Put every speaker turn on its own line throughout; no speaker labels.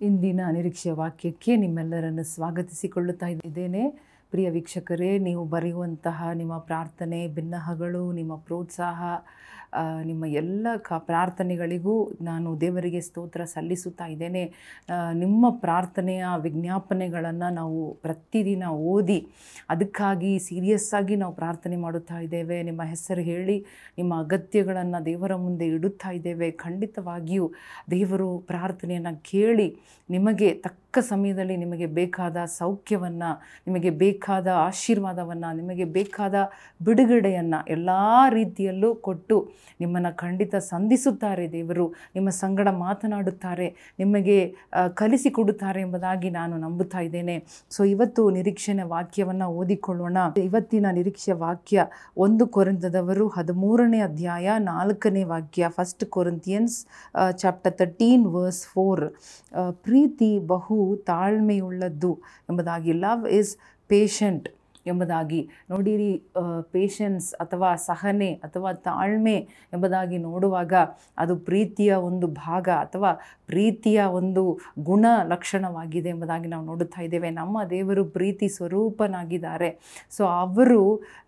ಇಂದಿನ ಅನಿರೀಕ್ಷೆಯ ವಾಕ್ಯಕ್ಕೆ ನಿಮ್ಮೆಲ್ಲರನ್ನು ಸ್ವಾಗತಿಸಿಕೊಳ್ಳುತ್ತಾ ಇದ್ದೇನೆ. ಪ್ರಿಯ ವೀಕ್ಷಕರೇ, ನೀವು ಬರೆಯುವಂತಹ ನಿಮ್ಮ ಪ್ರಾರ್ಥನೆ ಭಿನ್ನಹಗಳು ನಿಮ್ಮ ಪ್ರೋತ್ಸಾಹ ನಿಮ್ಮ ಎಲ್ಲ ಕ, ಪ್ರಾರ್ಥನೆಗಳಿಗೂ ನಾನು ದೇವರಿಗೆ ಸ್ತೋತ್ರ ಸಲ್ಲಿಸುತ್ತಾ ಇದ್ದೇನೆ. ನಿಮ್ಮ ಪ್ರಾರ್ಥನೆಯ ವಿಜ್ಞಾಪನೆಗಳನ್ನು ನಾವು ಪ್ರತಿದಿನ ಓದಿ ಅದಕ್ಕಾಗಿ ಸೀರಿಯಸ್ ಆಗಿ ನಾವು ಪ್ರಾರ್ಥನೆ ಮಾಡುತ್ತಾ ಇದ್ದೇವೆ. ನಿಮ್ಮ ಹೆಸರು ಹೇಳಿ, ನಿಮ್ಮ ಅಗತ್ಯಗಳನ್ನು ದೇವರ ಮುಂದೆ ಇಡುತ್ತಾ ಇದ್ದೇವೆ. ಖಂಡಿತವಾಗಿಯೂ ದೇವರು ಪ್ರಾರ್ಥನೆಯನ್ನು ಕೇಳಿ ನಿಮಗೆ ತಕ್ಕ ಸಮಯದಲ್ಲಿ ನಿಮಗೆ ಬೇಕಾದ ಸೌಖ್ಯವನ್ನು, ನಿಮಗೆ ಬೇಕಾದ ಆಶೀರ್ವಾದವನ್ನು, ನಿಮಗೆ ಬೇಕಾದ ಬಿಡುಗಡೆಯನ್ನು ಎಲ್ಲ ರೀತಿಯಲ್ಲೂ ಕೊಟ್ಟು ನಿಮ್ಮನ್ನು ಖಂಡಿತ ಸಂಧಿಸುತ್ತಾರೆ ದೇವರು, ನಿಮ್ಮ ಸಂಗಡ ಮಾತನಾಡುತ್ತಾರೆ, ನಿಮಗೆ ಕಲಿಸಿಕೊಡುತ್ತಾರೆ ಎಂಬುದಾಗಿ ನಾನು ನಂಬುತ್ತಾ ಇದ್ದೇನೆ. ಸೊ ಇವತ್ತು ನಿರೀಕ್ಷೆಯ ವಾಕ್ಯವನ್ನು ಓದಿಕೊಳ್ಳೋಣ. ಇವತ್ತಿನ ನಿರೀಕ್ಷೆ ವಾಕ್ಯ ಒಂದು ಕೊರಂತದವರು ಹದಿಮೂರನೇ ಅಧ್ಯಾಯ ನಾಲ್ಕನೇ ವಾಕ್ಯ first Corinthians chapter thirteen verse four ಪ್ರೀತಿ ಬಹು ತಾಳ್ಮೆಯುಳ್ಳದ್ದು ಎಂಬುದಾಗಿ. ಲವ್ ಇಸ್ ಪೇಷಂಟ್ ಎಂಬುದಾಗಿ ನೋಡಿರಿ ಪೇಷನ್ಸ್ ಅಥವಾ ಸಹನೆ ಅಥವಾ ತಾಳ್ಮೆ ಎಂಬುದಾಗಿ ನೋಡುವಾಗ ಅದು ಪ್ರೀತಿಯ ಒಂದು ಭಾಗ ಅಥವಾ ಪ್ರೀತಿಯ ಒಂದು ಗುಣ ಲಕ್ಷಣವಾಗಿದೆ ಎಂಬುದಾಗಿ ನಾವು ನೋಡುತ್ತಾ ಇದ್ದೇವೆ. ನಮ್ಮ ದೇವರು ಪ್ರೀತಿ ಸ್ವರೂಪನಾಗಿದ್ದಾರೆ. ಸೊ ಅವರು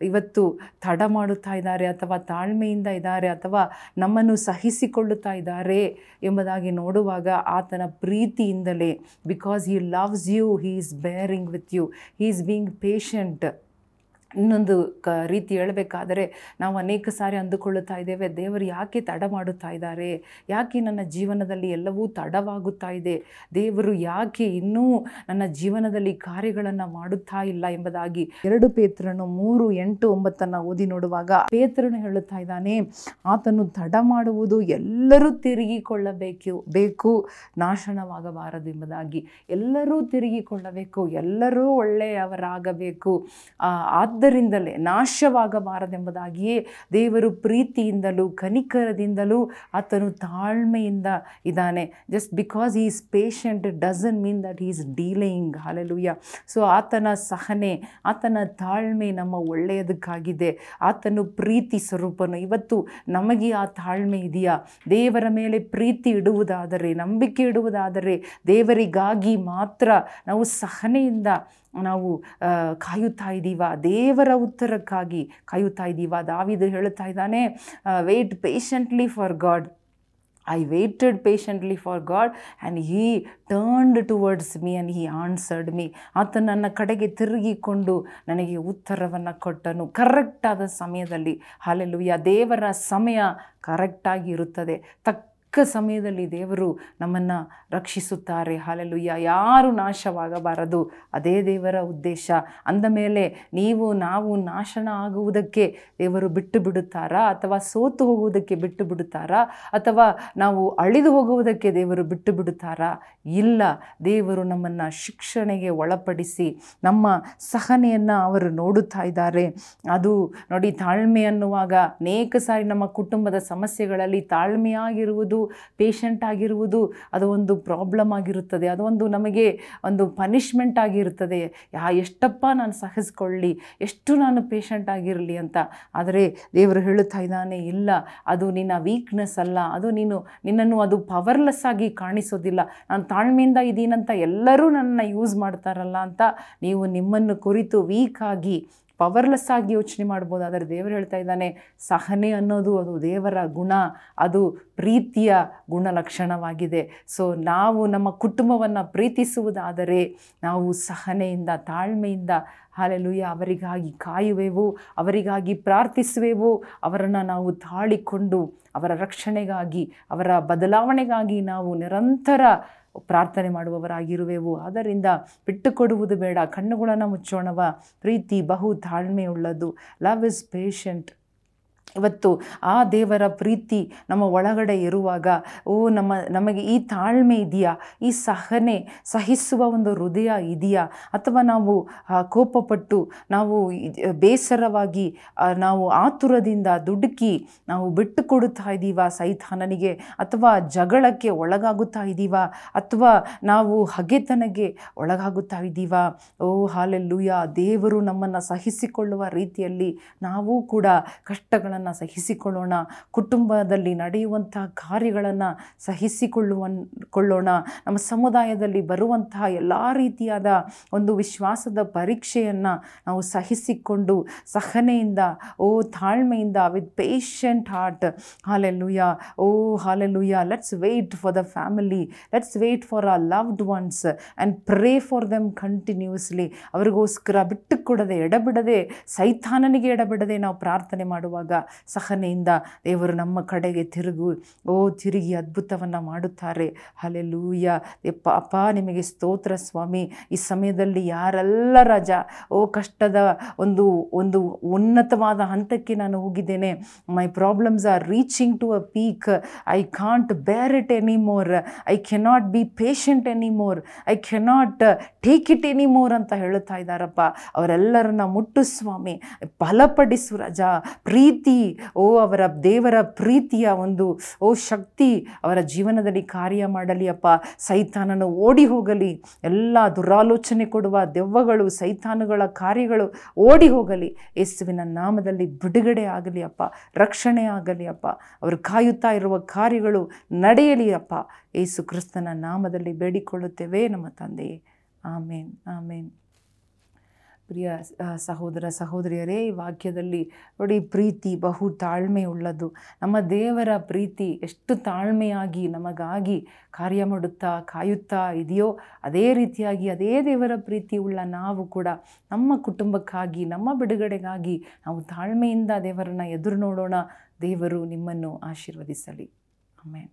ಇವತ್ತು ತಡ ಮಾಡುತ್ತಾ ಇದ್ದಾರೆ ಅಥವಾ ತಾಳ್ಮೆಯಿಂದ ಇದ್ದಾರೆ ಅಥವಾ ನಮ್ಮನ್ನು ಸಹಿಸಿಕೊಳ್ಳುತ್ತಾ ಇದ್ದಾರೆ ಎಂಬುದಾಗಿ ನೋಡುವಾಗ ಆತನ ಪ್ರೀತಿಯಿಂದಲೇ because he loves you he is bearing with you he is being patient ಇನ್ನೊಂದು ಕ ರೀತಿ ಹೇಳಬೇಕಾದರೆ ನಾವು ಅನೇಕ ಸಾರಿ ಅಂದುಕೊಳ್ಳುತ್ತಾ ಇದ್ದೇವೆ ದೇವರು ಯಾಕೆ ತಡ ಮಾಡುತ್ತಾ ಇದ್ದಾರೆ ಯಾಕೆ ನನ್ನ ಜೀವನದಲ್ಲಿ ಎಲ್ಲವೂ ತಡವಾಗುತ್ತಾ ಇದೆ ದೇವರು ಯಾಕೆ ಇನ್ನೂ ನನ್ನ ಜೀವನದಲ್ಲಿ ಕಾರ್ಯಗಳನ್ನು ಮಾಡುತ್ತಾ ಇಲ್ಲ ಎಂಬುದಾಗಿ ಎರಡು ಪೇತ್ರನು ಮೂರು ಎಂಟು ಒಂಬತ್ತನ್ನು ಓದಿ ನೋಡುವಾಗ ಪೇತ್ರನು ಹೇಳುತ್ತಾ ಇದ್ದಾನೆ ಆತನು ತಡ ಮಾಡುವುದು ಎಲ್ಲರೂ ತಿರುಗಿಕೊಳ್ಳಬೇಕು ಬೇಕು ನಾಶನವಾಗಬಾರದು ಎಂಬುದಾಗಿ. ಎಲ್ಲರೂ ತಿರುಗಿಕೊಳ್ಳಬೇಕು ಎಲ್ಲರೂ ಒಳ್ಳೆಯವರಾಗಬೇಕು. ಆ, ಆದ್ದರಿಂದಲೇ ನಾಶವಾಗಬಾರದೆಂಬುದಾಗಿಯೇ ದೇವರು ಪ್ರೀತಿಯಿಂದಲೂ ಕನಿಕರದಿಂದಲೂ ಆತನು ತಾಳ್ಮೆಯಿಂದ ಇದ್ದಾನೆ. Just because he is patient doesn't mean that is delaying hallelujah so ಆತನ ಸಹನೆ, ಆತನ ತಾಳ್ಮೆ ನಮ್ಮ ಒಳ್ಳೆಯದಕ್ಕಾಗಿದೆ. ಆತನು ಪ್ರೀತಿ ಸ್ವರೂಪನು. ಇವತ್ತು ನಮಗೆ ಆ ತಾಳ್ಮೆ ಇದೆಯಾ? ದೇವರ ಮೇಲೆ ಪ್ರೀತಿ ಇಡುವುದಾದರೆ, ನಂಬಿಕೆ ಇಡುವುದಾದರೆ, ದೇವರಿಗಾಗಿ ಮಾತ್ರ ನಾವು ಸಹನೆಯಿಂದ ನಾವು ಕಾಯುತ್ತಾ ಇದ್ದೀವ ದೇವರ ಉತ್ತರಕ್ಕಾಗಿ ಕಾಯುತ್ತಾ ಇದ್ದೀವ. ದಾವಿದು ಹೇಳುತ್ತಾ ಇದ್ದಾನೆ wait patiently for God I waited patiently for God and he turned towards me and he answered me ಆತ ನನ್ನ ಕಡೆಗೆ ತಿರುಗಿಕೊಂಡು ನನಗೆ ಉತ್ತರವನ್ನು ಕೊಟ್ಟನು. ಕರೆಕ್ಟಾದ ಸಮಯದಲ್ಲಿ ಹಾಲೆಲ್ಲುಯ್ಯ ದೇವರ ಸಮಯ ಕರೆಕ್ಟಾಗಿ ಇರುತ್ತದೆ. ತಕ್ಕ ಸಮಯದಲ್ಲಿ ದೇವರು ನಮ್ಮನ್ನು ರಕ್ಷಿಸುತ್ತಾರೆ. ಹಾಲೆಲುಯ್ಯ ಯಾರು ನಾಶವಾಗಬಾರದು. ಅದೇ ದೇವರ ಉದ್ದೇಶ. ಅಂದ ಮೇಲೆ ನೀವು, ನಾವು ನಾಶನ ಆಗುವುದಕ್ಕೆ ದೇವರು ಬಿಟ್ಟು ಬಿಡುತ್ತಾರಾ? ಅಥವಾ ಸೋತು ಹೋಗುವುದಕ್ಕೆ ಬಿಟ್ಟು ಬಿಡುತ್ತಾರಾ? ಅಥವಾ ನಾವು ಅಳಿದು ಹೋಗುವುದಕ್ಕೆ ದೇವರು ಬಿಟ್ಟು ಬಿಡುತ್ತಾರಾ? ಇಲ್ಲ. ದೇವರು ನಮ್ಮನ್ನು ಶಿಕ್ಷಣೆಗೆ ಒಳಪಡಿಸಿ ನಮ್ಮ ಸಹನೆಯನ್ನು ಅವರು ನೋಡುತ್ತಾ ಇದ್ದಾರೆ. ಅದು ನೋಡಿ ತಾಳ್ಮೆ ಅನ್ನುವಾಗ ಅನೇಕ ಸಾರಿ ನಮ್ಮ ಕುಟುಂಬದ ಸಮಸ್ಯೆಗಳಲ್ಲಿ ತಾಳ್ಮೆಯಾಗಿರುವುದು ಪೇಷಂಟ್ ಆಗಿರುವುದು, ಅದು ಒಂದು ಪ್ರಾಬ್ಲಮ್ ಆಗಿರುತ್ತದೆ, ಅದು ಒಂದು ನಮಗೆ ಒಂದು ಪನಿಷ್ಮೆಂಟ್ ಆಗಿರುತ್ತದೆ. ಯಾ, ಎಷ್ಟಪ್ಪ ನಾನು ಸಹಿಸ್ಕೊಳ್ಳಿ, ಎಷ್ಟು ನಾನು ಪೇಷಂಟ್ ಆಗಿರಲಿ ಅಂತ. ಆದರೆ ದೇವರು ಹೇಳುತ್ತಾ ಇದ್ದಾನೆ, ಇಲ್ಲ, ಅದು ನಿನ್ನ ವೀಕ್ನೆಸ್ ಅಲ್ಲ, ಅದು ನೀನು, ನಿನ್ನನ್ನು ಅದು ಪವರ್ಲೆಸ್ ಆಗಿ ಕಾಣಿಸೋದಿಲ್ಲ. ನಾನು ತಾಳ್ಮೆಯಿಂದ ಇದ್ದೀನಂತ ಎಲ್ಲರೂ ನನ್ನನ್ನು ಯೂಸ್ ಮಾಡ್ತಾರಲ್ಲ ಅಂತ ನೀವು ನಿಮ್ಮನ್ನು ಕುರಿತು ವೀಕ್ ಆಗಿ ಪವರ್ಲೆಸ್ ಆಗಿ ಯೋಚನೆ ಮಾಡ್ಬೋದು. ಆದರೆ ದೇವರು ಹೇಳ್ತಾ ಇದ್ದಾನೆ, ಸಹನೆ ಅನ್ನೋದು ಅದು ದೇವರ ಗುಣ, ಅದು ಪ್ರೀತಿಯ ಗುಣಲಕ್ಷಣವಾಗಿದೆ. ಸೊ ನಾವು ನಮ್ಮ ಕುಟುಂಬವನ್ನು ಪ್ರೀತಿಸುವುದಾದರೆ ನಾವು ಸಹನೆಯಿಂದ, ತಾಳ್ಮೆಯಿಂದ ಹಾಲೆಲುಯ್ಯ ಅವರಿಗಾಗಿ ಕಾಯುವೆವು, ಅವರಿಗಾಗಿ ಪ್ರಾರ್ಥಿಸುವೆವು, ಅವರನ್ನು ನಾವು ತಾಳಿಕೊಂಡು, ಅವರ ರಕ್ಷಣೆಗಾಗಿ, ಅವರ ಬದಲಾವಣೆಗಾಗಿ ನಾವು ನಿರಂತರ ಪ್ರಾರ್ಥನೆ ಮಾಡುವವರಾಗಿರುವೆವು. ಆದ್ದರಿಂದ ಬಿಟ್ಟು ಕೊಡುವುದು ಬೇಡ. ಕಣ್ಣುಗಳನ್ನು ಮುಚ್ಚೋಣವ. ಪ್ರೀತಿ ಬಹು ತಾಳ್ಮೆಯುಳ್ಳದು. ಲವ್ ಇಸ್ ಪೇಷಂಟ್ ಇವತ್ತು ಆ ದೇವರ ಪ್ರೀತಿ ನಮ್ಮ ಒಳಗಡೆ ಇರುವಾಗ, ಓ ನಮ್ಮ, ನಮಗೆ ಈ ತಾಳ್ಮೆ ಇದೆಯಾ? ಈ ಸಹನೆ ಸಹಿಸುವ ಒಂದು ಹೃದಯ ಇದೆಯಾ? ಅಥವಾ ನಾವು ಕೋಪಪಟ್ಟು ನಾವು ಬೇಸರವಾಗಿ ನಾವು ಆತುರದಿಂದ ದುಡುಕಿ ನಾವು ಬಿಟ್ಟು ಕೊಡುತ್ತಾ ಇದ್ದೀವ ಸೈತಾನನಿಗೆ? ಅಥವಾ ಜಗಳಕ್ಕೆ ಒಳಗಾಗುತ್ತಾ ಇದ್ದೀವ ಅಥವಾ ನಾವು ಹಗೆತನಗೆ ಒಳಗಾಗುತ್ತಾ ಇದ್ದೀವ ಓ, ಹಾಲೆಲ್ಲೂಯ, ದೇವರು ನಮ್ಮನ್ನು ಸಹಿಸಿಕೊಳ್ಳುವ ರೀತಿಯಲ್ಲಿ ನಾವು ಕೂಡ ಕಷ್ಟಗಳನ್ನು ಕಷ್ಟಗಳನ್ನು ಸಹಿಸಿಕೊಳ್ಳೋಣ, ಕುಟುಂಬದಲ್ಲಿ ನಡೆಯುವಂತಹ ಕಾರ್ಯಗಳನ್ನು ಸಹಿಸಿಕೊಳ್ಳುವ ಕೊಳ್ಳೋಣ. ನಮ್ಮ ಸಮುದಾಯದಲ್ಲಿ ಬರುವಂತಹ ಎಲ್ಲ ರೀತಿಯಾದ ಒಂದು ವಿಶ್ವಾಸದ ಪರೀಕ್ಷೆಯನ್ನು ನಾವು ಸಹಿಸಿಕೊಂಡು ಸಹನೆಯಿಂದ, ಓ ತಾಳ್ಮೆಯಿಂದ with patient heart hallelujah oh hallelujah let's wait for the family let's wait for a loved ones and pray for them continuously ಅವರಿಗೋಸ್ಕರ ಬಿಟ್ಟು ಕೊಡದೆ, ಎಡಬಿಡದೆ, ಸೈತಾನನಿಗೆ ಎಡಬಿಡದೆ ನಾವು ಪ್ರಾರ್ಥನೆ ಮಾಡುವಾಗ ಸಹನೆಯಿಂದ ದೇವರು ನಮ್ಮ ಕಡೆಗೆ ತಿರುಗು, ಓ ತಿರುಗಿ ಅದ್ಭುತವನ್ನು ಮಾಡುತ್ತಾರೆ. ಹಲೆಲೂಯ ಎಪ್ಪ ಅಪ್ಪ, ನಿಮಗೆ ಸ್ತೋತ್ರ ಸ್ವಾಮಿ. ಈ ಸಮಯದಲ್ಲಿ ಯಾರೆಲ್ಲ ರಾಜ, ಓ ಕಷ್ಟದ ಒಂದು ಒಂದು ಉನ್ನತವಾದ ಹಂತಕ್ಕೆ ನಾನು ಹೋಗಿದ್ದೇನೆ. My problems are reaching to a peak I can't bear it any more I cannot be patient any more I cannot take it any more ಅಂತ ಹೇಳುತ್ತಾ ಇದ್ದಾರಪ್ಪ. ಅವರೆಲ್ಲರನ್ನ ಮುಟ್ಟು ಸ್ವಾಮಿ. ಬಲಪಡಿಸು ರಜ. ಪ್ರೀತಿ, ಓ ಅವರ ದೇವರ ಪ್ರೀತಿಯ ಒಂದು, ಓ ಶಕ್ತಿ ಅವರ ಜೀವನದಲ್ಲಿ ಕಾರ್ಯ ಮಾಡಲಿ ಅಪ್ಪ. ಸೈತಾನನು ಓಡಿ ಹೋಗಲಿ. ಎಲ್ಲ ದುರಾಲೋಚನೆ ಕೊಡುವ ದೆವ್ವಗಳು, ಸೈತಾನುಗಳ ಕಾರ್ಯಗಳು ಓಡಿ ಹೋಗಲಿ. ಯೇಸುವಿನ ನಾಮದಲ್ಲಿ ಬಿಡುಗಡೆ ಆಗಲಿ ಅಪ್ಪ. ರಕ್ಷಣೆ ಆಗಲಿ ಅಪ್ಪ. ಅವರು ಕಾಯುತ್ತಾ ಇರುವ ಕಾರ್ಯಗಳು ನಡೆಯಲಿ ಅಪ್ಪ. ಯೇಸು ಕ್ರಿಸ್ತನ ನಾಮದಲ್ಲಿ ಬೇಡಿಕೊಳ್ಳುತ್ತೇವೆ ನಮ್ಮ ತಂದೆಯೇ. ಆಮೇನ್ ಆಮೇನ್. ಪ್ರಿಯ ಸಹೋದರ, ಸಹೋದರಿಯರೇ, ಈ ವಾಕ್ಯದಲ್ಲಿ ನೋಡಿ, ಪ್ರೀತಿ ಬಹು ತಾಳ್ಮೆ ಉಳ್ಳದು ನಮ್ಮ ದೇವರ ಪ್ರೀತಿ ಎಷ್ಟು ತಾಳ್ಮೆಯಾಗಿ ನಮಗಾಗಿ ಕಾರ್ಯ ಮಾಡುತ್ತಾ, ಕಾಯುತ್ತಾ ಇದೆಯೋ, ಅದೇ ರೀತಿಯಾಗಿ ಅದೇ ದೇವರ ಪ್ರೀತಿ ಉಳ್ಳ ನಾವು ಕೂಡ ನಮ್ಮ ಕುಟುಂಬಕ್ಕಾಗಿ, ನಮ್ಮ ಬಿಡುಗಡೆಗಾಗಿ ನಾವು ತಾಳ್ಮೆಯಿಂದ ದೇವರನ್ನು ಎದುರು ನೋಡೋಣ. ದೇವರು ನಿಮ್ಮನ್ನು ಆಶೀರ್ವದಿಸಲಿ. ಆಮೇಲೆ